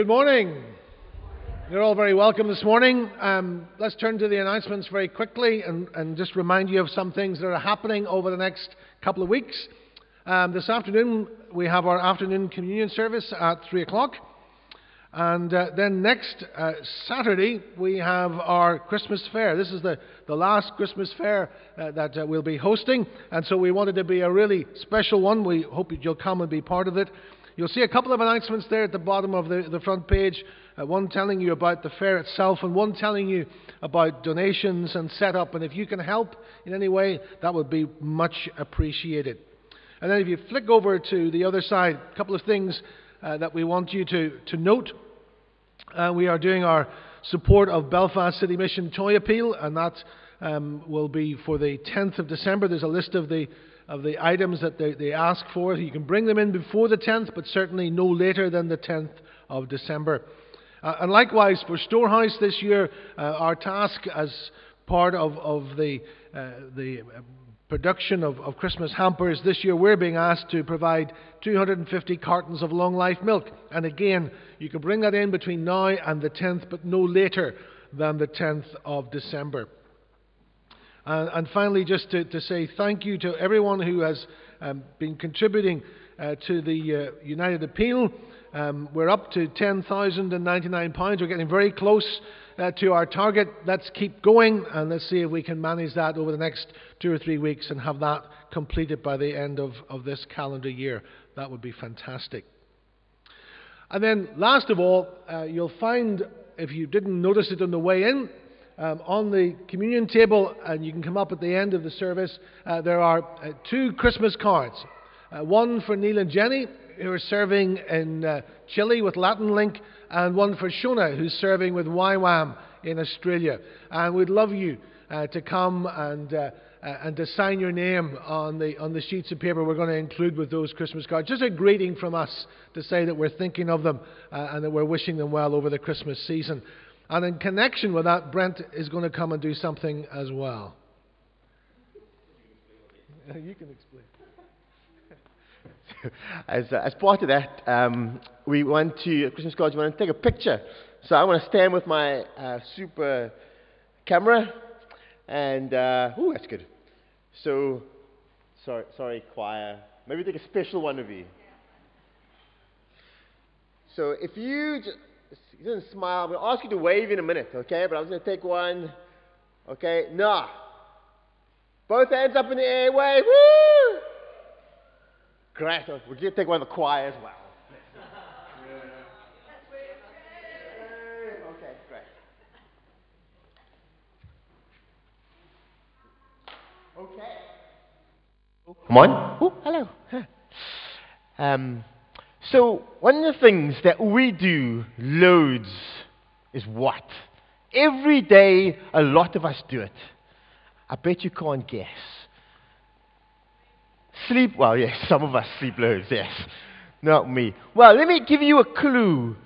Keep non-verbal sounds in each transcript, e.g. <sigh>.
Good morning. You're all very welcome this morning. Um, let's turn to the announcements very quickly and, and, just remind you of some things that are happening over the next couple of weeks. Um, this afternoon, we have our afternoon communion service at 3 o'clock. And uh, then next uh, Saturday, we have our Christmas fair. This is the, the last Christmas fair uh, that uh, we'll be hosting. And so we wanted to be a really special one. We hope you'll come and be part of it. You'll see a couple of announcements there at the bottom of the, the front page. Uh, one telling you about the fair itself, and one telling you about donations and setup. And if you can help in any way, that would be much appreciated. And then if you flick over to the other side, a couple of things uh, that we want you to, to note. Uh, we are doing our support of Belfast City Mission Toy Appeal, and that um, will be for the 10th of December. There's a list of the of the items that they, they ask for. You can bring them in before the 10th, but certainly no later than the 10th of December. Uh, and likewise, for Storehouse this year, uh, our task as part of, of the, uh, the production of, of, Christmas hampers this year, we're being asked to provide 250 cartons of long life milk. And again, you can bring that in between now and the 10th, but no later than the 10th of December. Uh, and finally, just to, to, say thank you to everyone who has um, been contributing uh, to the uh, United Appeal. Um, we're up to £10,099. We're getting very close uh, to our target. Let's keep going and let's see if we can manage that over the next two or three weeks and have that completed by the end of, of this calendar year. That would be fantastic. And then, last of all, uh, you'll find, if you didn't notice it on the way in, um, on the communion table, and you can come up at the end of the service, uh, there are uh, two Christmas cards. Uh, one for Neil and Jenny, who are serving in uh, Chile with Latin Link, and one for Shona, who's serving with YWAM in Australia. And we'd love you uh, to come and uh, uh, and to sign your name on the, on the sheets of paper we're going to include with those Christmas cards. Just a greeting from us to say that we're thinking of them uh, and that we're wishing them well over the Christmas season. And in connection with that, Brent is going to come and do something as well. <laughs> You can explain. <laughs> as, uh, as part of that, um, we want to, Christmas cards, we want to take a picture. So I'm going to stand with my uh, super camera, and, uh, ooh, that's good. So, sorry, sorry, choir. Maybe take a special one of you. So if you just, he doesn't smile. I'm going to ask you to wave in a minute, okay? But I'm going to take one. Okay? Nah. Both hands up in the air. Wave. Woo! Great. Would you take one of the choir as well? Okay, great. Okay. Come on. Oh, hello. Um, so, one of the things that we do loads is what? Every day, a lot of us do it. I bet you can't guess. Sleep, well, yes, <laughs> some of us sleep loads, yes. Not me. Well, let me give you a clue.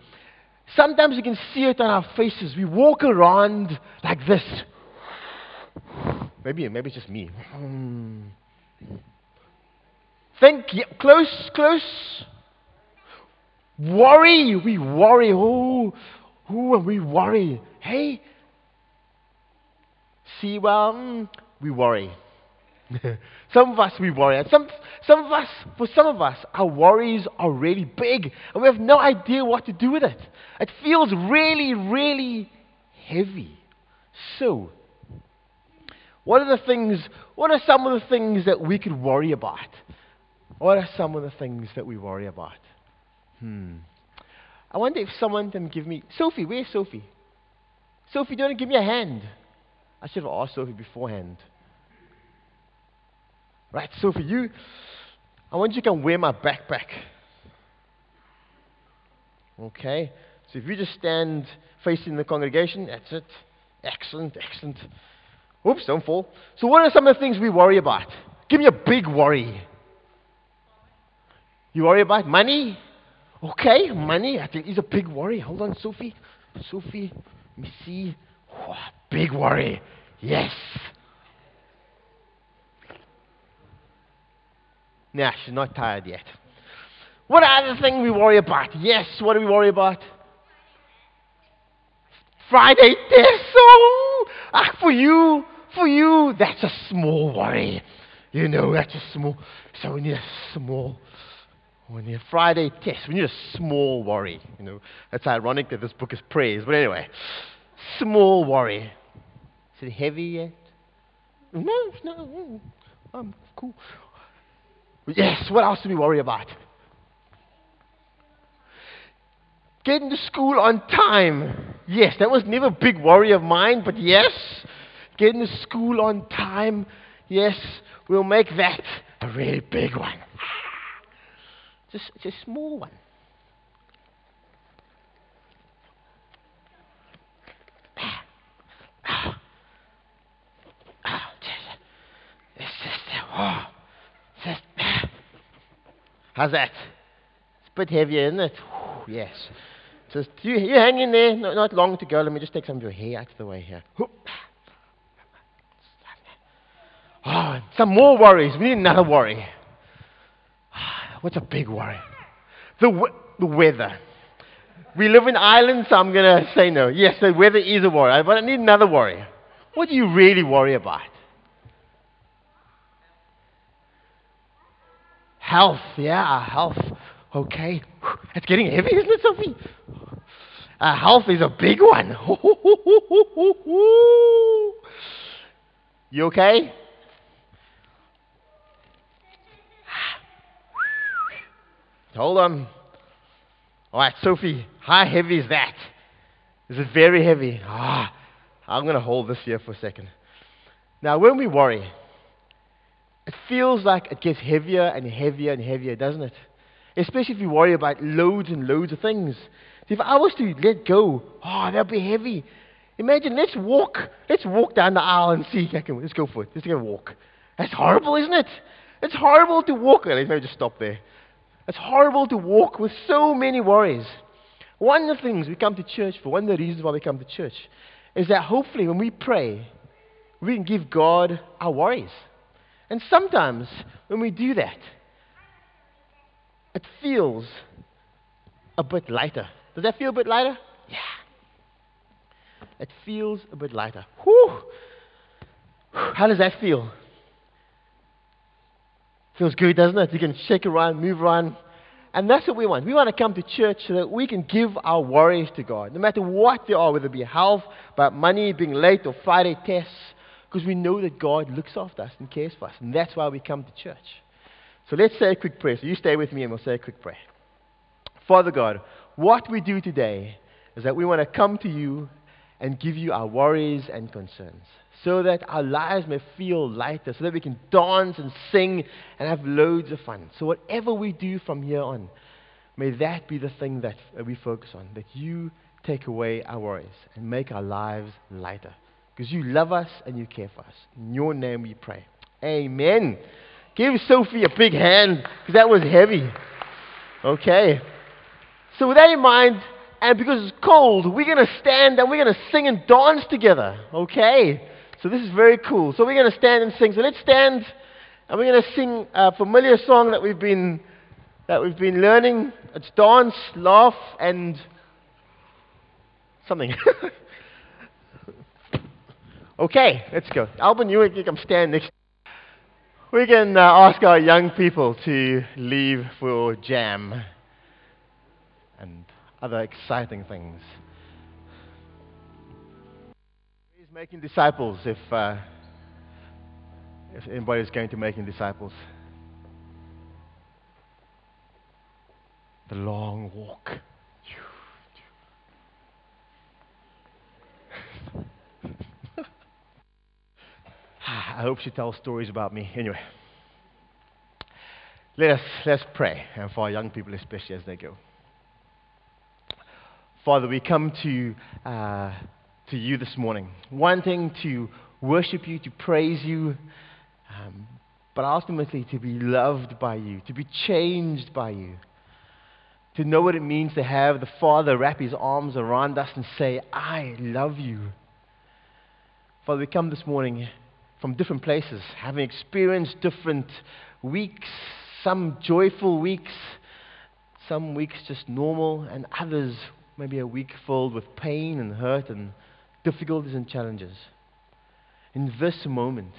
Sometimes you can see it on our faces. We walk around like this. Maybe, maybe it's just me. Hmm. Think, yeah, close, close. Worry, we worry. Who, who, oh, we worry. Hey, see, well, we worry. <laughs> some of us, we worry. And some, some of us, for some of us, our worries are really big, and we have no idea what to do with it. It feels really, really heavy. So, what are the things, what are some of the things that we could worry about? What are some of the things that we worry about? Hmm. I wonder if someone can give me. Sophie, where's Sophie? Sophie, do you want to give me a hand? I should have asked Sophie beforehand. Right, Sophie, you. I want you to wear my backpack. Okay? So if you just stand facing the congregation, that's it. Excellent, excellent. Oops, don't fall. So, what are some of the things we worry about? Give me a big worry. You worry about money? Okay, money, I think is a big worry. Hold on, Sophie. Sophie, let me see. Oh, big worry. Yes. Nah, she's not tired yet. What other thing we worry about? Yes, what do we worry about? Friday test. Oh, ah, for you, for you, that's a small worry. You know, that's a small. So we need a small. We need a Friday test. We need a small worry. You know, that's ironic that this book is praise. But anyway, small worry. Is it heavy yet? No, no. I'm mm. um, cool. Yes, what else do we worry about? Getting to school on time. Yes, that was never a big worry of mine, but yes, getting to school on time. Yes, we'll make that a really big one. Just, it's a small one. How's that? It's a bit heavier, isn't it? Yes. Just you, you hang in there. Not, not long to go. Let me just take some of your hair out of the way here. Oh, some more worries. We need another worry. What's a big worry? The, the weather. We live in Ireland, so I'm going to say no. Yes, the weather is a worry, but I need another worry. What do you really worry about? Health, yeah, health. Okay. It's getting heavy, isn't it, Sophie? Uh, health is a big one. <laughs> you okay? Hold on. All right, Sophie, how heavy is that? Is it very heavy? Ah, I'm going to hold this here for a second. Now, when we worry, it feels like it gets heavier and heavier and heavier, doesn't it? Especially if you worry about loads and loads of things. If I was to let go, oh, that'd be heavy. Imagine, let's walk. Let's walk down the aisle and see. Okay, let's go for it. Let's go walk. That's horrible, isn't it? It's horrible to walk. Let's maybe just stop there. It's horrible to walk with so many worries. One of the things we come to church for, one of the reasons why we come to church, is that hopefully when we pray, we can give God our worries. And sometimes when we do that, it feels a bit lighter. Does that feel a bit lighter? Yeah. It feels a bit lighter. Whew. How does that feel? Feels good, doesn't it? You can shake around, move around. And that's what we want. We want to come to church so that we can give our worries to God, no matter what they are, whether it be health, about money, being late, or Friday tests, because we know that God looks after us and cares for us. And that's why we come to church. So let's say a quick prayer. So you stay with me and we'll say a quick prayer. Father God, what we do today is that we want to come to you and give you our worries and concerns so that our lives may feel lighter, so that we can dance and sing and have loads of fun. So, whatever we do from here on, may that be the thing that we focus on, that you take away our worries and make our lives lighter. Because you love us and you care for us. In your name we pray. Amen. Give Sophie a big hand because that was heavy. Okay. So, with that in mind, and because it's cold, we're going to stand and we're going to sing and dance together. Okay? So this is very cool. So we're going to stand and sing. So let's stand and we're going to sing a familiar song that we've been that we've been learning. It's dance, laugh, and something. <laughs> okay, let's go. Alban, you can come stand next. We can uh, ask our young people to leave for jam and other exciting things. He's making disciples if, uh, if anybody is going to making disciples. The long walk. <laughs> I hope she tells stories about me. Anyway, let us let's pray, and for our young people especially as they go. Father, we come to uh, to you this morning, wanting to worship you, to praise you, um, but ultimately to be loved by you, to be changed by you, to know what it means to have the Father wrap his arms around us and say, I love you. Father, we come this morning from different places, having experienced different weeks, some joyful weeks, some weeks just normal, and others maybe a week filled with pain and hurt and difficulties and challenges. In this moment,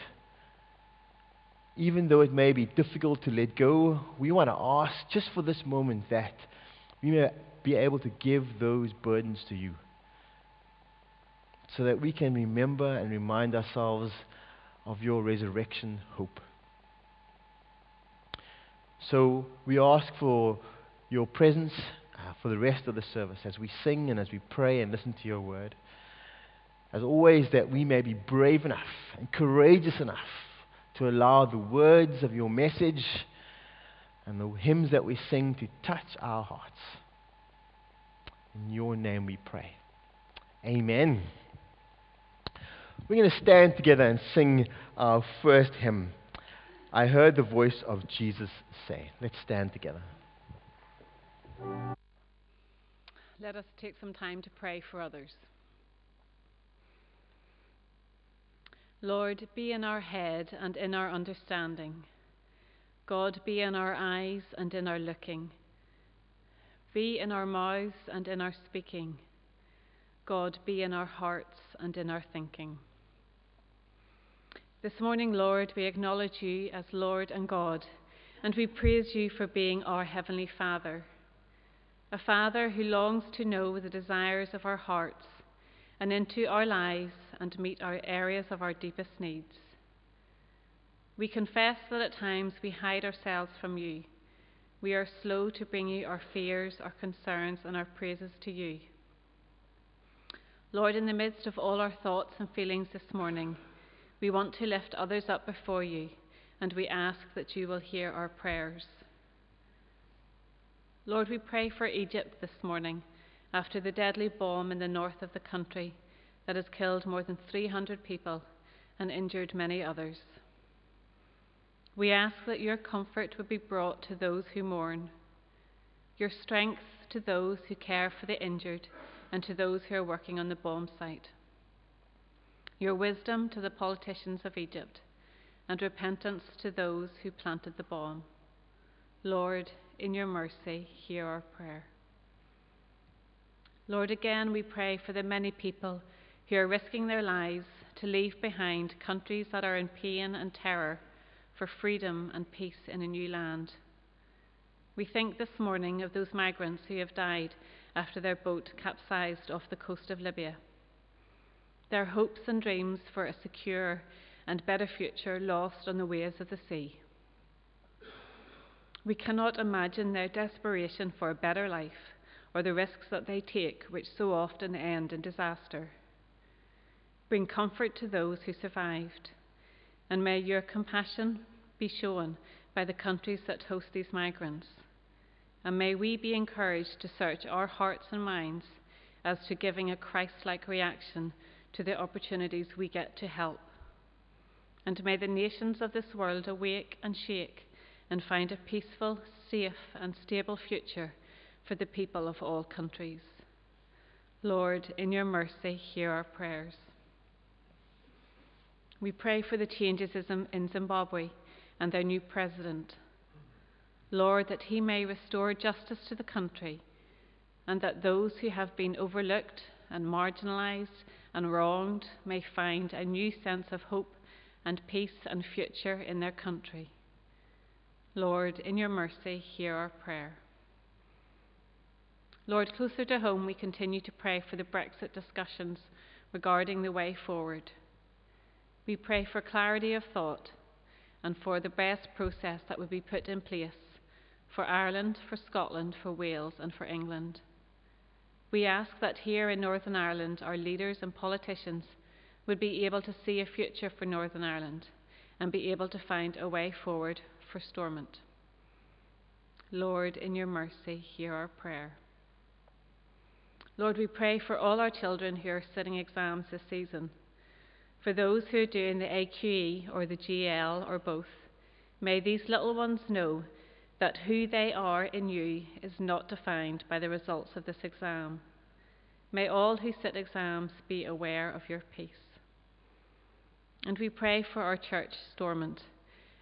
even though it may be difficult to let go, we want to ask just for this moment that we may be able to give those burdens to you so that we can remember and remind ourselves of your resurrection hope. So we ask for your presence uh, for the rest of the service as we sing and as we pray and listen to your word. As always, that we may be brave enough and courageous enough to allow the words of your message and the hymns that we sing to touch our hearts. In your name we pray. Amen. We're going to stand together and sing our first hymn. I heard the voice of Jesus say. Let's stand together. Let us take some time to pray for others. Lord, be in our head and in our understanding. God, be in our eyes and in our looking. Be in our mouths and in our speaking. God, be in our hearts and in our thinking. This morning, Lord, we acknowledge you as Lord and God, and we praise you for being our Heavenly Father, a Father who longs to know the desires of our hearts and into our lives and meet our areas of our deepest needs. We confess that at times we hide ourselves from you. We are slow to bring you our fears, our concerns, and our praises to you. Lord, in the midst of all our thoughts and feelings this morning, we want to lift others up before you, and we ask that you will hear our prayers. Lord, we pray for Egypt this morning after the deadly bomb in the north of the country that has killed more than 300 people and injured many others. We ask that your comfort would be brought to those who mourn, your strength to those who care for the injured and to those who are working on the bomb site, your wisdom to the politicians of Egypt, and repentance to those who planted the bomb. Lord, in your mercy, hear our prayer. Lord, again we pray for the many people who are risking their lives to leave behind countries that are in pain and terror for freedom and peace in a new land. We think this morning of those migrants who have died after their boat capsized off the coast of Libya. Their hopes and dreams for a secure and better future lost on the waves of the sea. We cannot imagine their desperation for a better life or the risks that they take, which so often end in disaster. Bring comfort to those who survived, and may your compassion be shown by the countries that host these migrants. And may we be encouraged to search our hearts and minds as to giving a Christ like reaction to the opportunities we get to help. And may the nations of this world awake and shake and find a peaceful, safe, and stable future for the people of all countries. Lord, in your mercy, hear our prayers. We pray for the changes in Zimbabwe and their new president. Lord, that he may restore justice to the country and that those who have been overlooked and marginalised and wronged may find a new sense of hope and peace and future in their country. Lord, in your mercy, hear our prayer. Lord, closer to home, we continue to pray for the Brexit discussions regarding the way forward. We pray for clarity of thought and for the best process that would be put in place for Ireland, for Scotland, for Wales, and for England. We ask that here in Northern Ireland, our leaders and politicians would be able to see a future for Northern Ireland and be able to find a way forward for Stormont. Lord, in your mercy, hear our prayer. Lord, we pray for all our children who are sitting exams this season. For those who are doing the AQE or the GL or both, may these little ones know that who they are in you is not defined by the results of this exam. May all who sit exams be aware of your peace. And we pray for our church, Stormont.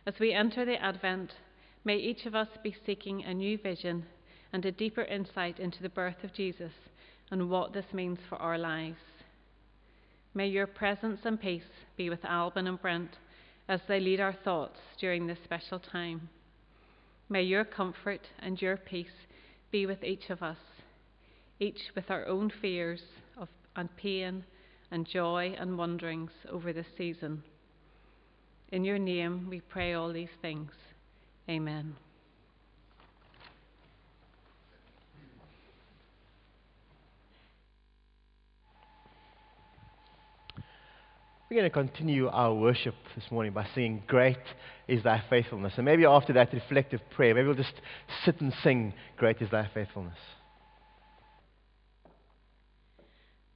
As we enter the Advent, may each of us be seeking a new vision and a deeper insight into the birth of Jesus and what this means for our lives. May your presence and peace be with Alban and Brent as they lead our thoughts during this special time. May your comfort and your peace be with each of us, each with our own fears of, and pain and joy and wonderings over this season. In your name we pray all these things. Amen. We're going to continue our worship this morning by singing, Great is Thy Faithfulness. And maybe after that reflective prayer, maybe we'll just sit and sing, Great is Thy Faithfulness.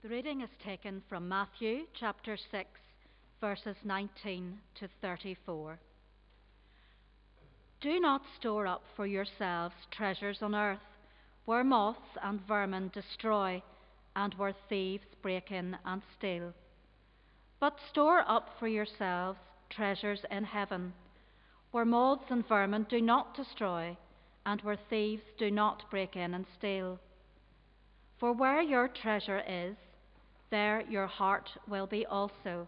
The reading is taken from Matthew chapter 6, verses 19 to 34. Do not store up for yourselves treasures on earth, where moths and vermin destroy, and where thieves break in and steal. But store up for yourselves treasures in heaven, where moths and vermin do not destroy, and where thieves do not break in and steal. For where your treasure is, there your heart will be also.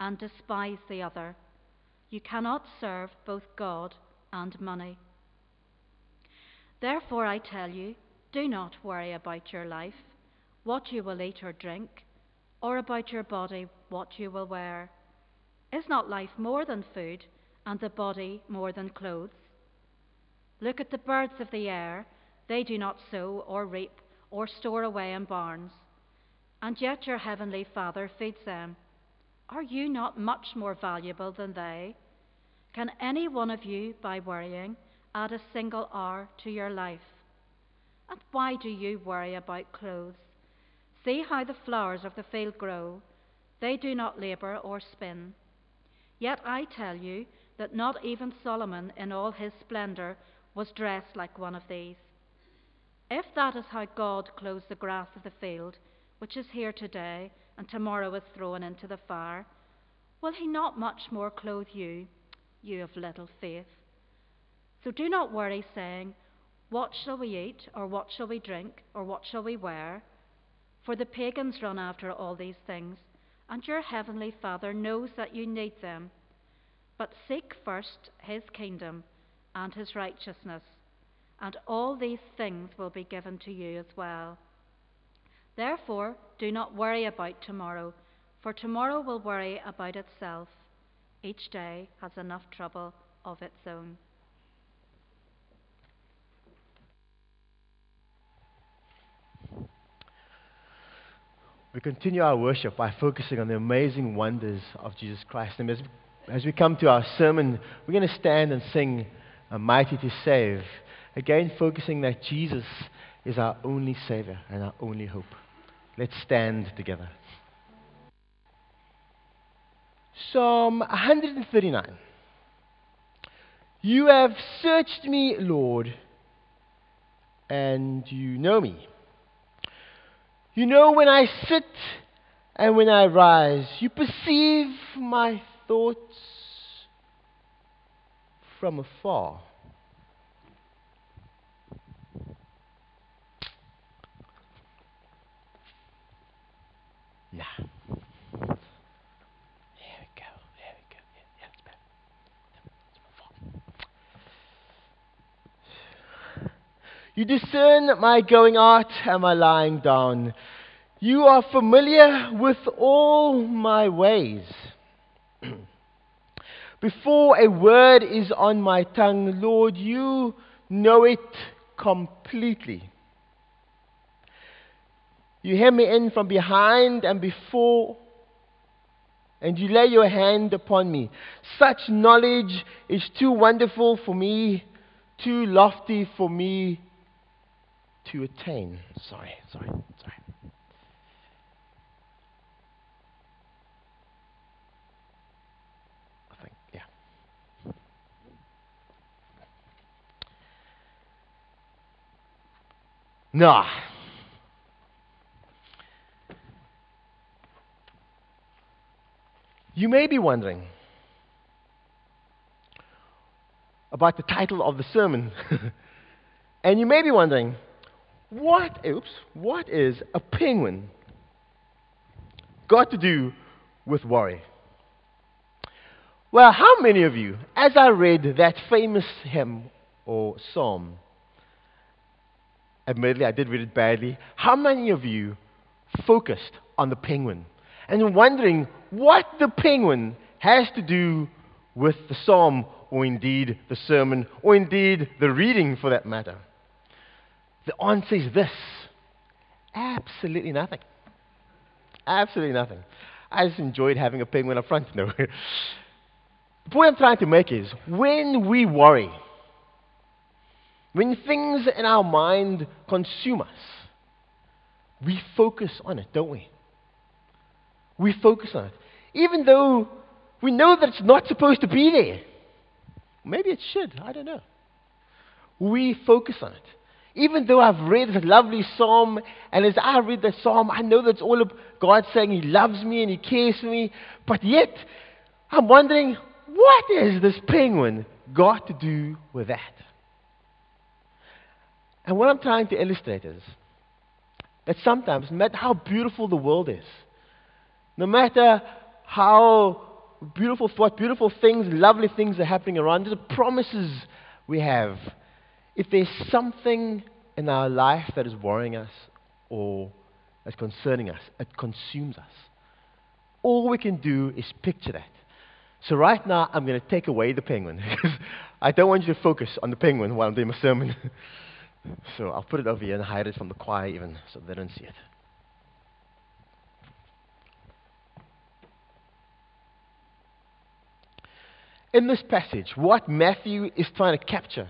and despise the other. You cannot serve both God and money. Therefore, I tell you, do not worry about your life, what you will eat or drink or about your body what you will wear. Is not life more than food, and the body more than clothes? Look at the birds of the air. They do not sow or reap or store away in barns, and yet your heavenly Father feeds them. Are you not much more valuable than they? Can any one of you, by worrying, add a single hour to your life? And why do you worry about clothes? See how the flowers of the field grow. They do not labor or spin. Yet I tell you that not even Solomon in all his splendor was dressed like one of these. If that is how God clothes the grass of the field, which is here today and tomorrow is thrown into the fire, will he not much more clothe you, you of little faith? So do not worry, saying, What shall we eat, or what shall we drink, or what shall we wear? For the pagans run after all these things, and your heavenly Father knows that you need them. But seek first his kingdom and his righteousness, and all these things will be given to you as well. Therefore, do not worry about tomorrow, for tomorrow will worry about itself. Each day has enough trouble of its own. We continue our worship by focusing on the amazing wonders of Jesus Christ. And as, as we come to our sermon, we're going to stand and sing a Mighty to Save. Again, focusing that Jesus is our only Savior and our only hope. Let's stand together. Psalm 139. You have searched me, Lord, and you know me. You know when I sit and when I rise. You perceive my thoughts from afar. Yeah. There we go. There we go. Yeah, yeah, it's better. You discern my going out and my lying down. You are familiar with all my ways. <clears throat> Before a word is on my tongue, Lord, you know it completely. You hem me in from behind and before, and you lay your hand upon me. Such knowledge is too wonderful for me, too lofty for me to attain. Sorry, sorry, sorry. I think, yeah. Nah. You may be wondering about the title of the sermon. <laughs> and you may be wondering, what, oops, what is a penguin got to do with worry? Well, how many of you, as I read that famous hymn or psalm, admittedly I did read it badly, how many of you focused on the penguin and wondering what the penguin has to do with the psalm or indeed the sermon or indeed the reading for that matter? The answer is this absolutely nothing. Absolutely nothing. I just enjoyed having a penguin up front. <laughs> The point I'm trying to make is when we worry, when things in our mind consume us, we focus on it, don't we? We focus on it. Even though we know that it's not supposed to be there. Maybe it should, I don't know. We focus on it. Even though I've read this lovely psalm, and as I read the psalm, I know that's all of God saying He loves me and He cares for me, but yet I'm wondering, what has this penguin got to do with that? And what I'm trying to illustrate is that sometimes, no matter how beautiful the world is, no matter how beautiful, what beautiful things, lovely things are happening around, the promises we have, if there's something in our life that is worrying us or that's concerning us, it consumes us. All we can do is picture that. So right now, I'm going to take away the penguin <laughs> I don't want you to focus on the penguin while I'm doing my sermon. <laughs> so I'll put it over here and hide it from the choir even so they don't see it. In this passage, what Matthew is trying to capture,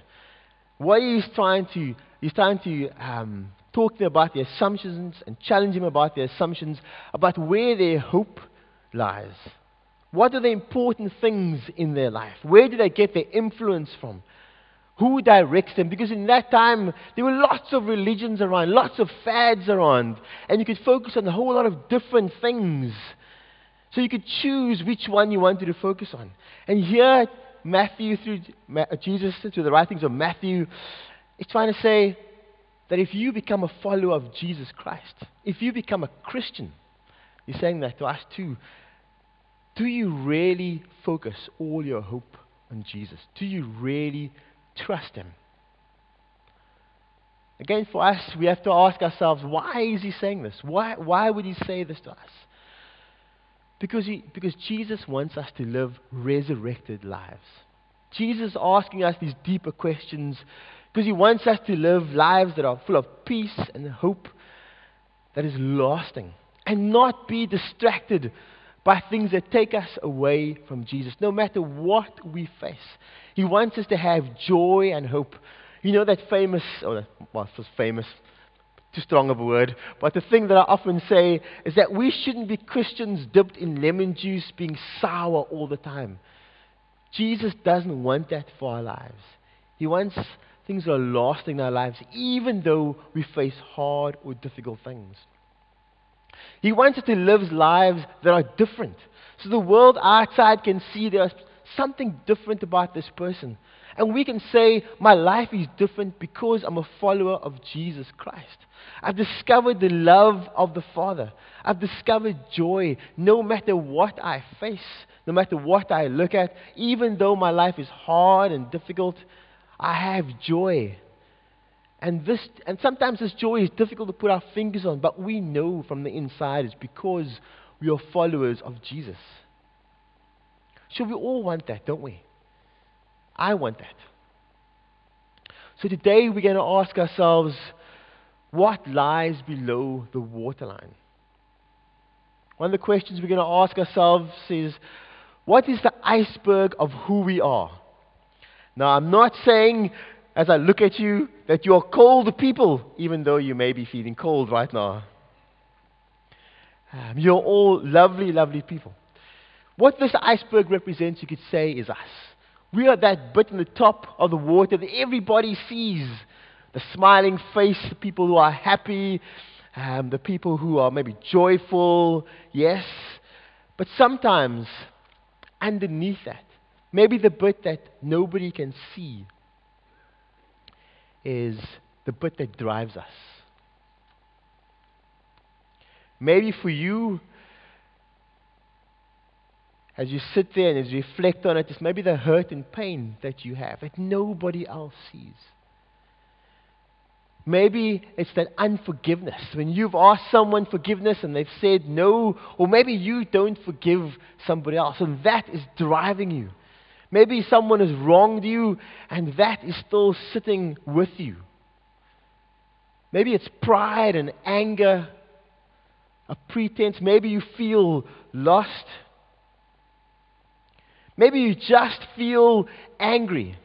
what he's trying to, he's trying to um, talk to about the assumptions and challenge them about their assumptions about where their hope lies. What are the important things in their life? Where do they get their influence from? Who directs them? Because in that time, there were lots of religions around, lots of fads around, and you could focus on a whole lot of different things. So you could choose which one you wanted to focus on. And here, Matthew, through uh, Jesus, through the writings of Matthew, is trying to say that if you become a follower of Jesus Christ, if you become a Christian, he's saying that to us too, do you really focus all your hope on Jesus? Do you really trust Him? Again, for us, we have to ask ourselves, why is He saying this? Why, why would He say this to us? Because, he, because Jesus wants us to live resurrected lives. Jesus is asking us these deeper questions because He wants us to live lives that are full of peace and hope that is lasting and not be distracted by things that take us away from Jesus, no matter what we face. He wants us to have joy and hope. You know that famous, oh, or well, it was famous, too strong of a word, but the thing that I often say is that we shouldn't be Christians dipped in lemon juice, being sour all the time. Jesus doesn't want that for our lives. He wants things that are lasting in our lives, even though we face hard or difficult things. He wants us to live lives that are different. So the world outside can see there's something different about this person. And we can say, My life is different because I'm a follower of Jesus Christ. I've discovered the love of the Father. I've discovered joy no matter what I face, no matter what I look at. Even though my life is hard and difficult, I have joy. And, this, and sometimes this joy is difficult to put our fingers on, but we know from the inside it's because we are followers of Jesus. So we all want that, don't we? I want that. So today we're going to ask ourselves what lies below the waterline? One of the questions we're going to ask ourselves is what is the iceberg of who we are? Now, I'm not saying as I look at you that you are cold people, even though you may be feeling cold right now. Um, you're all lovely, lovely people. What this iceberg represents, you could say, is us. We are that bit in the top of the water that everybody sees, the smiling face, the people who are happy, um, the people who are maybe joyful, yes. But sometimes, underneath that, maybe the bit that nobody can see is the bit that drives us. Maybe for you, as you sit there and as you reflect on it, it's maybe the hurt and pain that you have that nobody else sees. Maybe it's that unforgiveness. When you've asked someone forgiveness and they've said no, or maybe you don't forgive somebody else, and that is driving you. Maybe someone has wronged you, and that is still sitting with you. Maybe it's pride and anger, a pretense. Maybe you feel lost. Maybe you just feel angry.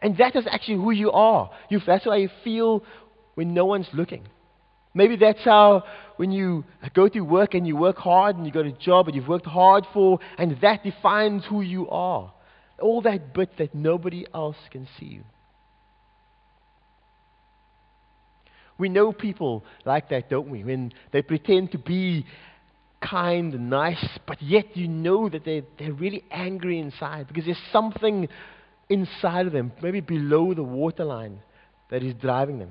And that is actually who you are. You, that's how you feel when no one's looking. Maybe that's how when you go to work and you work hard and you got a job that you've worked hard for, and that defines who you are. All that bit that nobody else can see you. We know people like that, don't we? When they pretend to be kind and nice, but yet you know that they're, they're really angry inside because there's something inside of them, maybe below the waterline, that is driving them.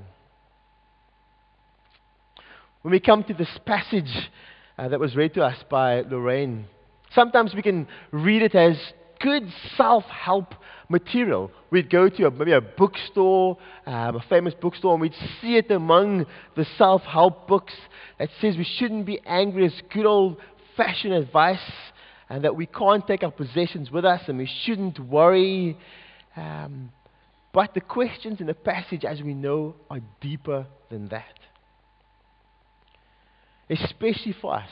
When we come to this passage uh, that was read to us by Lorraine, sometimes we can read it as good self help material. We'd go to a, maybe a bookstore, um, a famous bookstore, and we'd see it among the self help books that says we shouldn't be angry as good old fashioned advice, and that we can't take our possessions with us, and we shouldn't worry. Um, but the questions in the passage, as we know, are deeper than that. Especially for us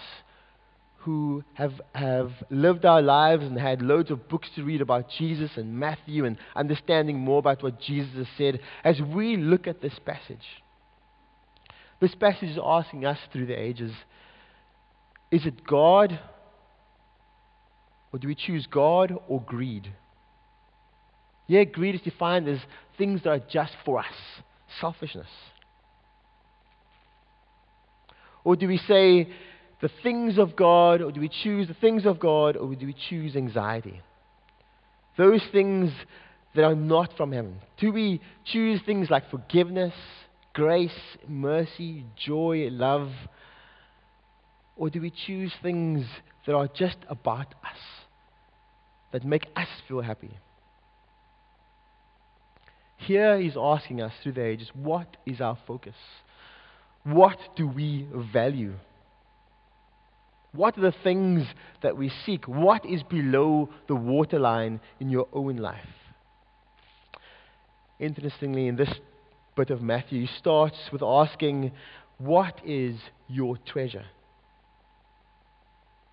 who have, have lived our lives and had loads of books to read about Jesus and Matthew and understanding more about what Jesus has said, as we look at this passage, this passage is asking us through the ages is it God or do we choose God or greed? Yeah, greed is defined as things that are just for us, selfishness. Or do we say, the things of God, or do we choose the things of God, or do we choose anxiety? Those things that are not from heaven. Do we choose things like forgiveness, grace, mercy, joy, love? Or do we choose things that are just about us, that make us feel happy? Here he's asking us through the ages what is our focus? What do we value? What are the things that we seek? What is below the waterline in your own life? Interestingly, in this bit of Matthew, he starts with asking, What is your treasure?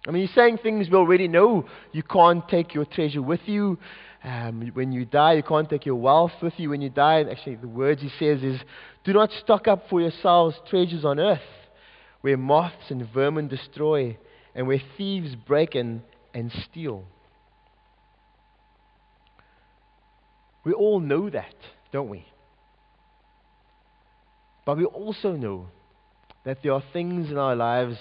I mean, he's saying things we already know. You can't take your treasure with you. Um, when you die, you can't take your wealth with you. When you die, actually, the words he says is, Do not stock up for yourselves treasures on earth, where moths and vermin destroy and where thieves break in and steal. We all know that, don't we? But we also know that there are things in our lives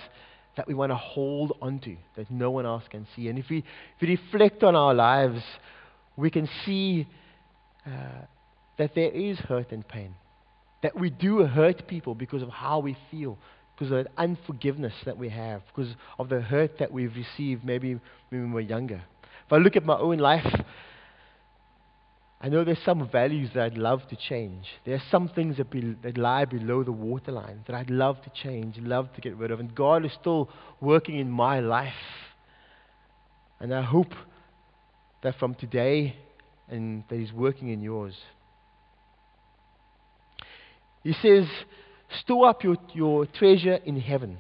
that we want to hold onto that no one else can see. And if we, if we reflect on our lives, we can see uh, that there is hurt and pain. That we do hurt people because of how we feel, because of the unforgiveness that we have, because of the hurt that we've received maybe when we were younger. If I look at my own life, I know there's some values that I'd love to change. There are some things that, be, that lie below the waterline that I'd love to change, love to get rid of. And God is still working in my life. And I hope that from today and that He's working in yours. He says, store up your, your treasure in heaven.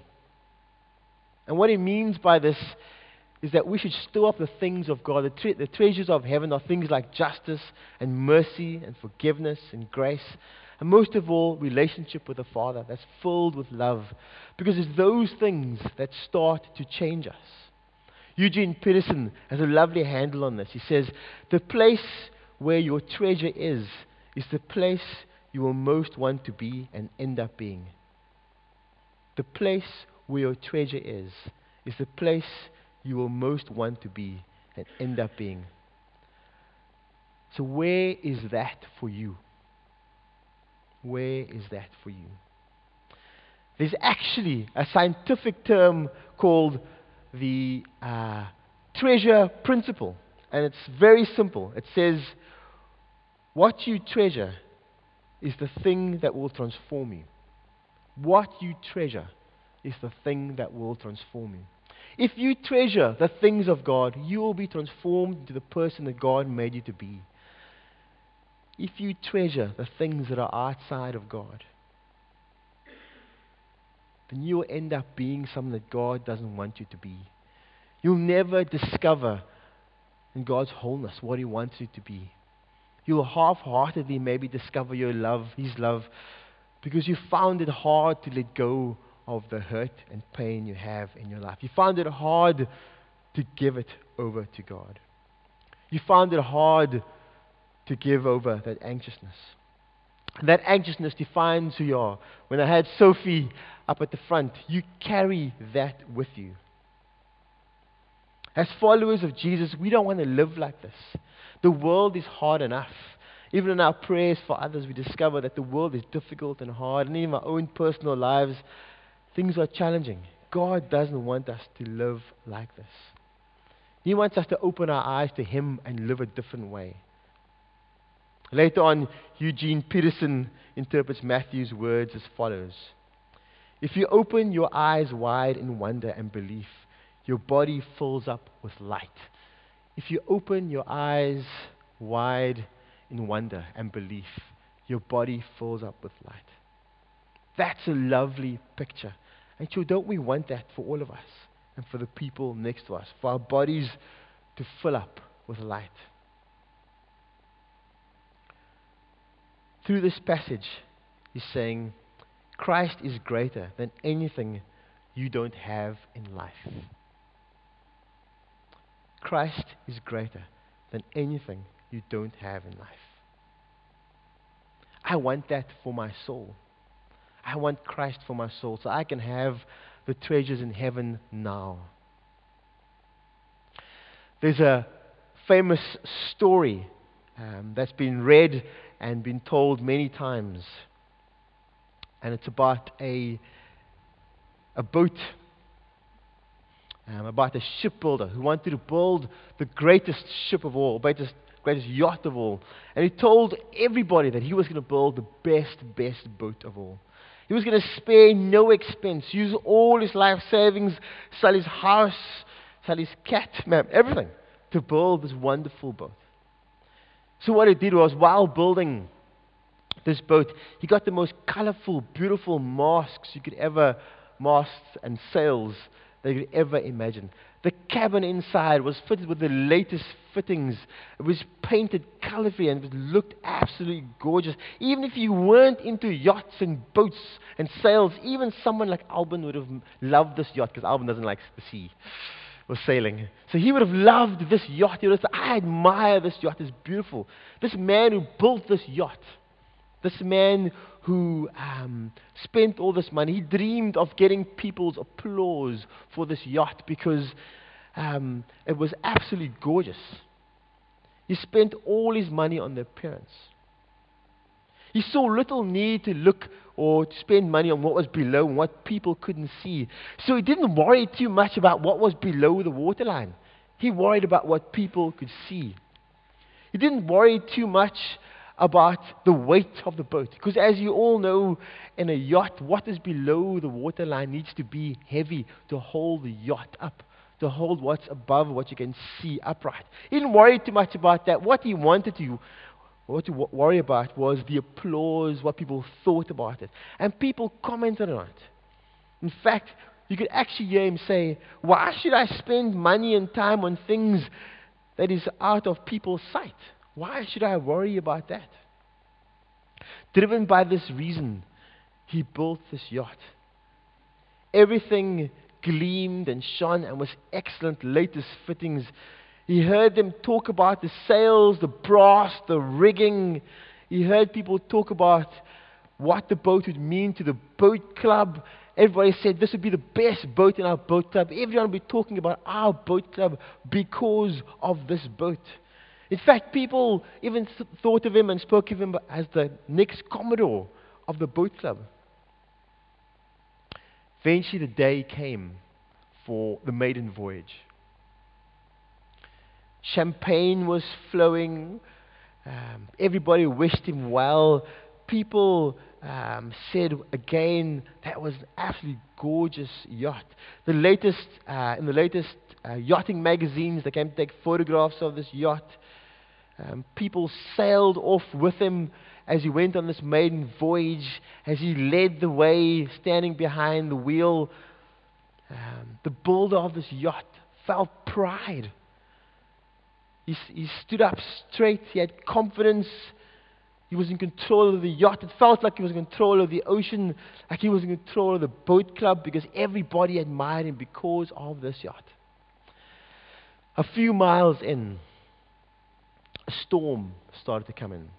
And what he means by this is that we should store up the things of God. The, tre- the treasures of heaven are things like justice and mercy and forgiveness and grace. And most of all, relationship with the Father that's filled with love. Because it's those things that start to change us. Eugene Peterson has a lovely handle on this. He says, The place where your treasure is, is the place you will most want to be and end up being. The place where your treasure is, is the place you will most want to be and end up being. So, where is that for you? Where is that for you? There's actually a scientific term called the uh, treasure principle, and it's very simple. It says, What you treasure is the thing that will transform you. What you treasure is the thing that will transform you. If you treasure the things of God, you will be transformed into the person that God made you to be. If you treasure the things that are outside of God, then you will end up being something that God doesn't want you to be. You'll never discover in God's wholeness what He wants you to be. You'll half heartedly maybe discover your love, His love, because you found it hard to let go of the hurt and pain you have in your life. You found it hard to give it over to God. You found it hard to give over that anxiousness. That anxiousness defines who you are. When I had Sophie up at the front, you carry that with you. As followers of Jesus, we don't want to live like this. The world is hard enough. Even in our prayers for others, we discover that the world is difficult and hard. And even our own personal lives, things are challenging. God doesn't want us to live like this. He wants us to open our eyes to Him and live a different way. Later on, Eugene Peterson interprets Matthew's words as follows If you open your eyes wide in wonder and belief, your body fills up with light. If you open your eyes wide in wonder and belief, your body fills up with light. That's a lovely picture. And so, don't we want that for all of us and for the people next to us, for our bodies to fill up with light? Through this passage, he's saying, Christ is greater than anything you don't have in life. Christ is greater than anything you don't have in life. I want that for my soul. I want Christ for my soul so I can have the treasures in heaven now. There's a famous story um, that's been read and been told many times. And it's about a, a boat, um, about a shipbuilder who wanted to build the greatest ship of all, greatest, greatest yacht of all. And he told everybody that he was going to build the best, best boat of all. He was going to spare no expense, use all his life savings, sell his house, sell his cat, man, everything to build this wonderful boat. So, what he did was, while building this boat, he got the most colorful, beautiful masks you could ever, masts and sails that you could ever imagine. The cabin inside was fitted with the latest fittings. It was painted colorfully and it looked absolutely gorgeous. Even if you weren't into yachts and boats and sails, even someone like Alban would have loved this yacht because Alban doesn't like the sea or sailing. So he would have loved this yacht. He would have said, I admire this yacht. It's beautiful. This man who built this yacht, this man who um, spent all this money, he dreamed of getting people's applause for this yacht because um, it was absolutely gorgeous. He spent all his money on the appearance. He saw little need to look or to spend money on what was below and what people couldn't see. So he didn't worry too much about what was below the waterline. He worried about what people could see. He didn't worry too much about the weight of the boat. Because as you all know, in a yacht, what is below the waterline needs to be heavy to hold the yacht up, to hold what's above what you can see upright. He didn't worry too much about that. What he wanted to what to worry about was the applause, what people thought about it. And people commented on it. In fact, you could actually hear him say, Why should I spend money and time on things that is out of people's sight? Why should I worry about that? Driven by this reason, he built this yacht. Everything gleamed and shone and was excellent, latest fittings he heard them talk about the sails, the brass, the rigging. He heard people talk about what the boat would mean to the boat club. Everybody said this would be the best boat in our boat club. Everyone would be talking about our boat club because of this boat. In fact, people even thought of him and spoke of him as the next Commodore of the boat club. Eventually, the day came for the maiden voyage. Champagne was flowing. Um, everybody wished him well. People um, said again that was an absolutely gorgeous yacht. The latest uh, in the latest uh, yachting magazines, they came to take photographs of this yacht. Um, people sailed off with him as he went on this maiden voyage, as he led the way, standing behind the wheel. Um, the builder of this yacht felt pride. He, he stood up straight, he had confidence. He was in control of the yacht. It felt like he was in control of the ocean, like he was in control of the boat club because everybody admired him because of this yacht. A few miles in, a storm started to come in.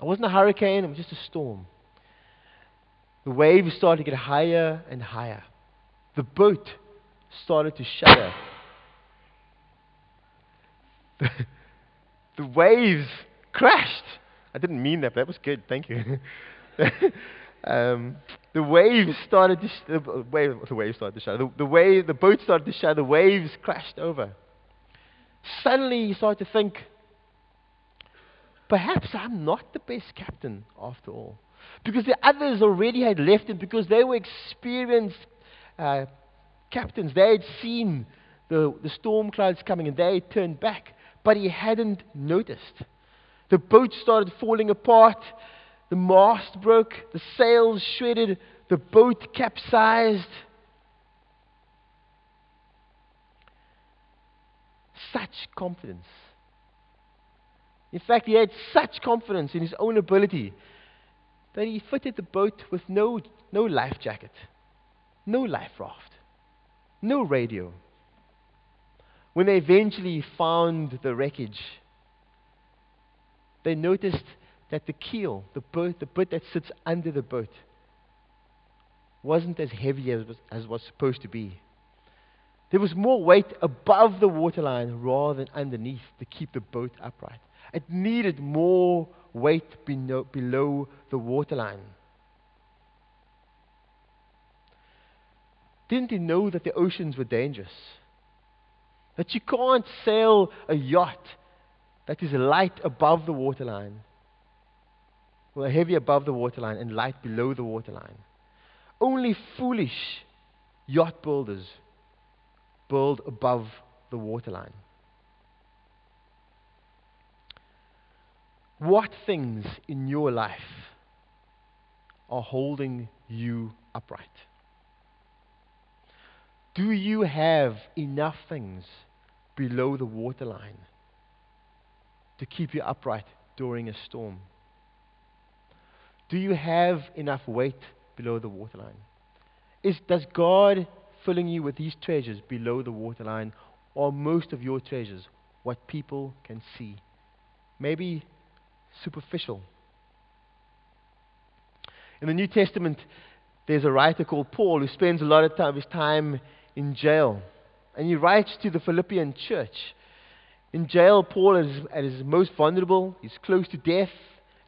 It wasn't a hurricane, it was just a storm. The waves started to get higher and higher. The boat started to shudder. The, <laughs> waves crashed. I didn't mean that, but that was good. Thank you. <laughs> um, the waves started to sh- the wave, the waves started to shudder. The, the wave, the boat started to shudder. The waves crashed over. Suddenly, you start to think, perhaps I'm not the best captain after all. Because the others already had left him, because they were experienced uh, captains. They had seen the, the storm clouds coming and they had turned back, but he hadn't noticed. The boat started falling apart, the mast broke, the sails shredded, the boat capsized. Such confidence. In fact, he had such confidence in his own ability that he fitted the boat with no, no life jacket, no life raft, no radio. When they eventually found the wreckage, they noticed that the keel, the boat, the bit that sits under the boat, wasn't as heavy as was, as was supposed to be. There was more weight above the waterline rather than underneath to keep the boat upright. It needed more weight below, the waterline. Didn't he know that the oceans were dangerous? That you can't sail a yacht that is light above the waterline, well, heavy above the waterline and light below the waterline. Only foolish yacht builders build above the waterline. What things in your life are holding you upright? Do you have enough things below the waterline to keep you upright during a storm? Do you have enough weight below the waterline? Is, does God filling you with these treasures below the waterline, or most of your treasures what people can see? Maybe superficial. In the New Testament, there's a writer called Paul who spends a lot of time, his time in jail. And he writes to the Philippian church. In jail, Paul is at his most vulnerable. He's close to death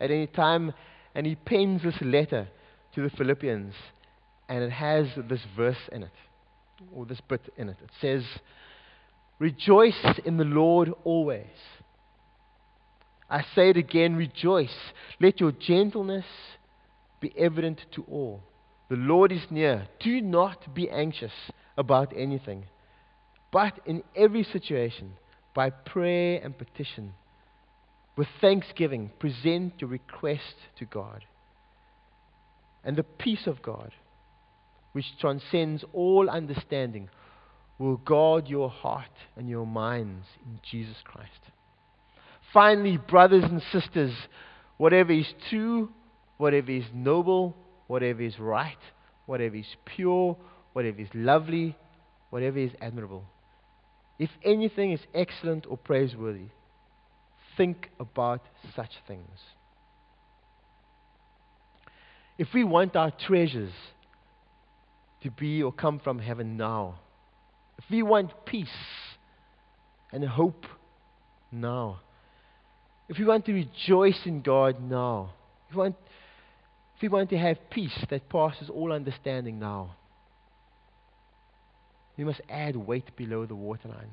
at any time. And he pens this letter to the Philippians. And it has this verse in it, or this bit in it. It says, Rejoice in the Lord always. I say it again, rejoice. Let your gentleness be evident to all. The Lord is near. Do not be anxious about anything, but in every situation, by prayer and petition, with thanksgiving, present your request to God. And the peace of God, which transcends all understanding, will guard your heart and your minds in Jesus Christ. Finally, brothers and sisters, whatever is true, whatever is noble, whatever is right, whatever is pure, whatever is lovely, whatever is admirable, if anything is excellent or praiseworthy, think about such things. If we want our treasures to be or come from heaven now, if we want peace and hope now, if we want to rejoice in God now, if we want, if we want to have peace that passes all understanding now, we must add weight below the waterline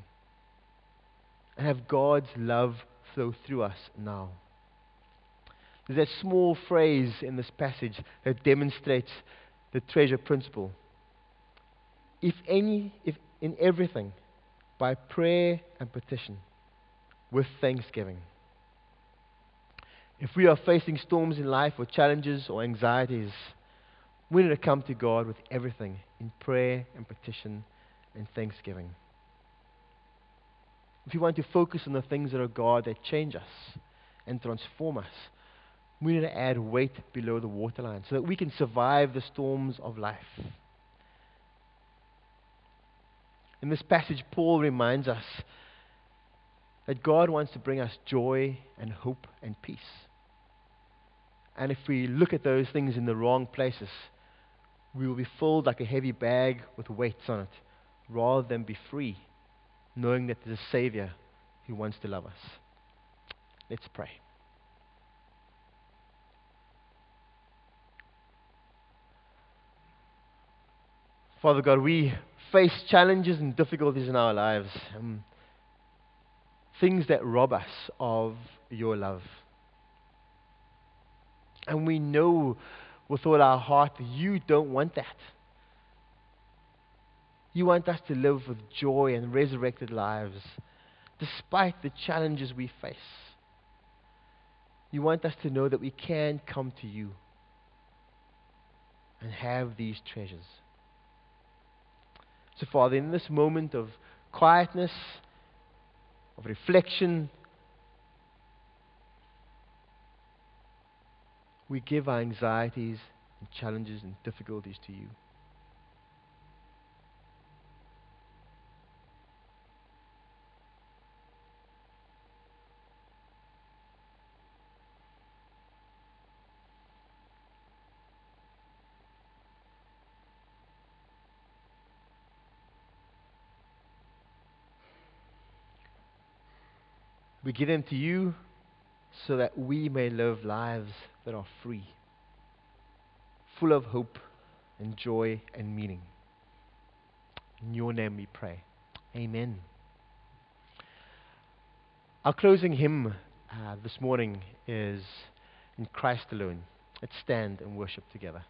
and have God's love flow through us now. There's that small phrase in this passage that demonstrates the treasure principle. If any, if in everything, by prayer and petition, with thanksgiving. If we are facing storms in life or challenges or anxieties, we need to come to God with everything in prayer and petition and thanksgiving. If we want to focus on the things that are God that change us and transform us, we need to add weight below the waterline so that we can survive the storms of life. In this passage, Paul reminds us that God wants to bring us joy and hope and peace. And if we look at those things in the wrong places, we will be filled like a heavy bag with weights on it, rather than be free, knowing that there's a Savior who wants to love us. Let's pray. Father God, we face challenges and difficulties in our lives, um, things that rob us of your love. And we know with all our heart that you don't want that. You want us to live with joy and resurrected lives despite the challenges we face. You want us to know that we can come to you and have these treasures. So, Father, in this moment of quietness, of reflection, we give our anxieties and challenges and difficulties to you. We give them to you so that we may live lives that are free, full of hope and joy and meaning. In your name we pray. Amen. Our closing hymn uh, this morning is In Christ Alone. Let's stand and worship together.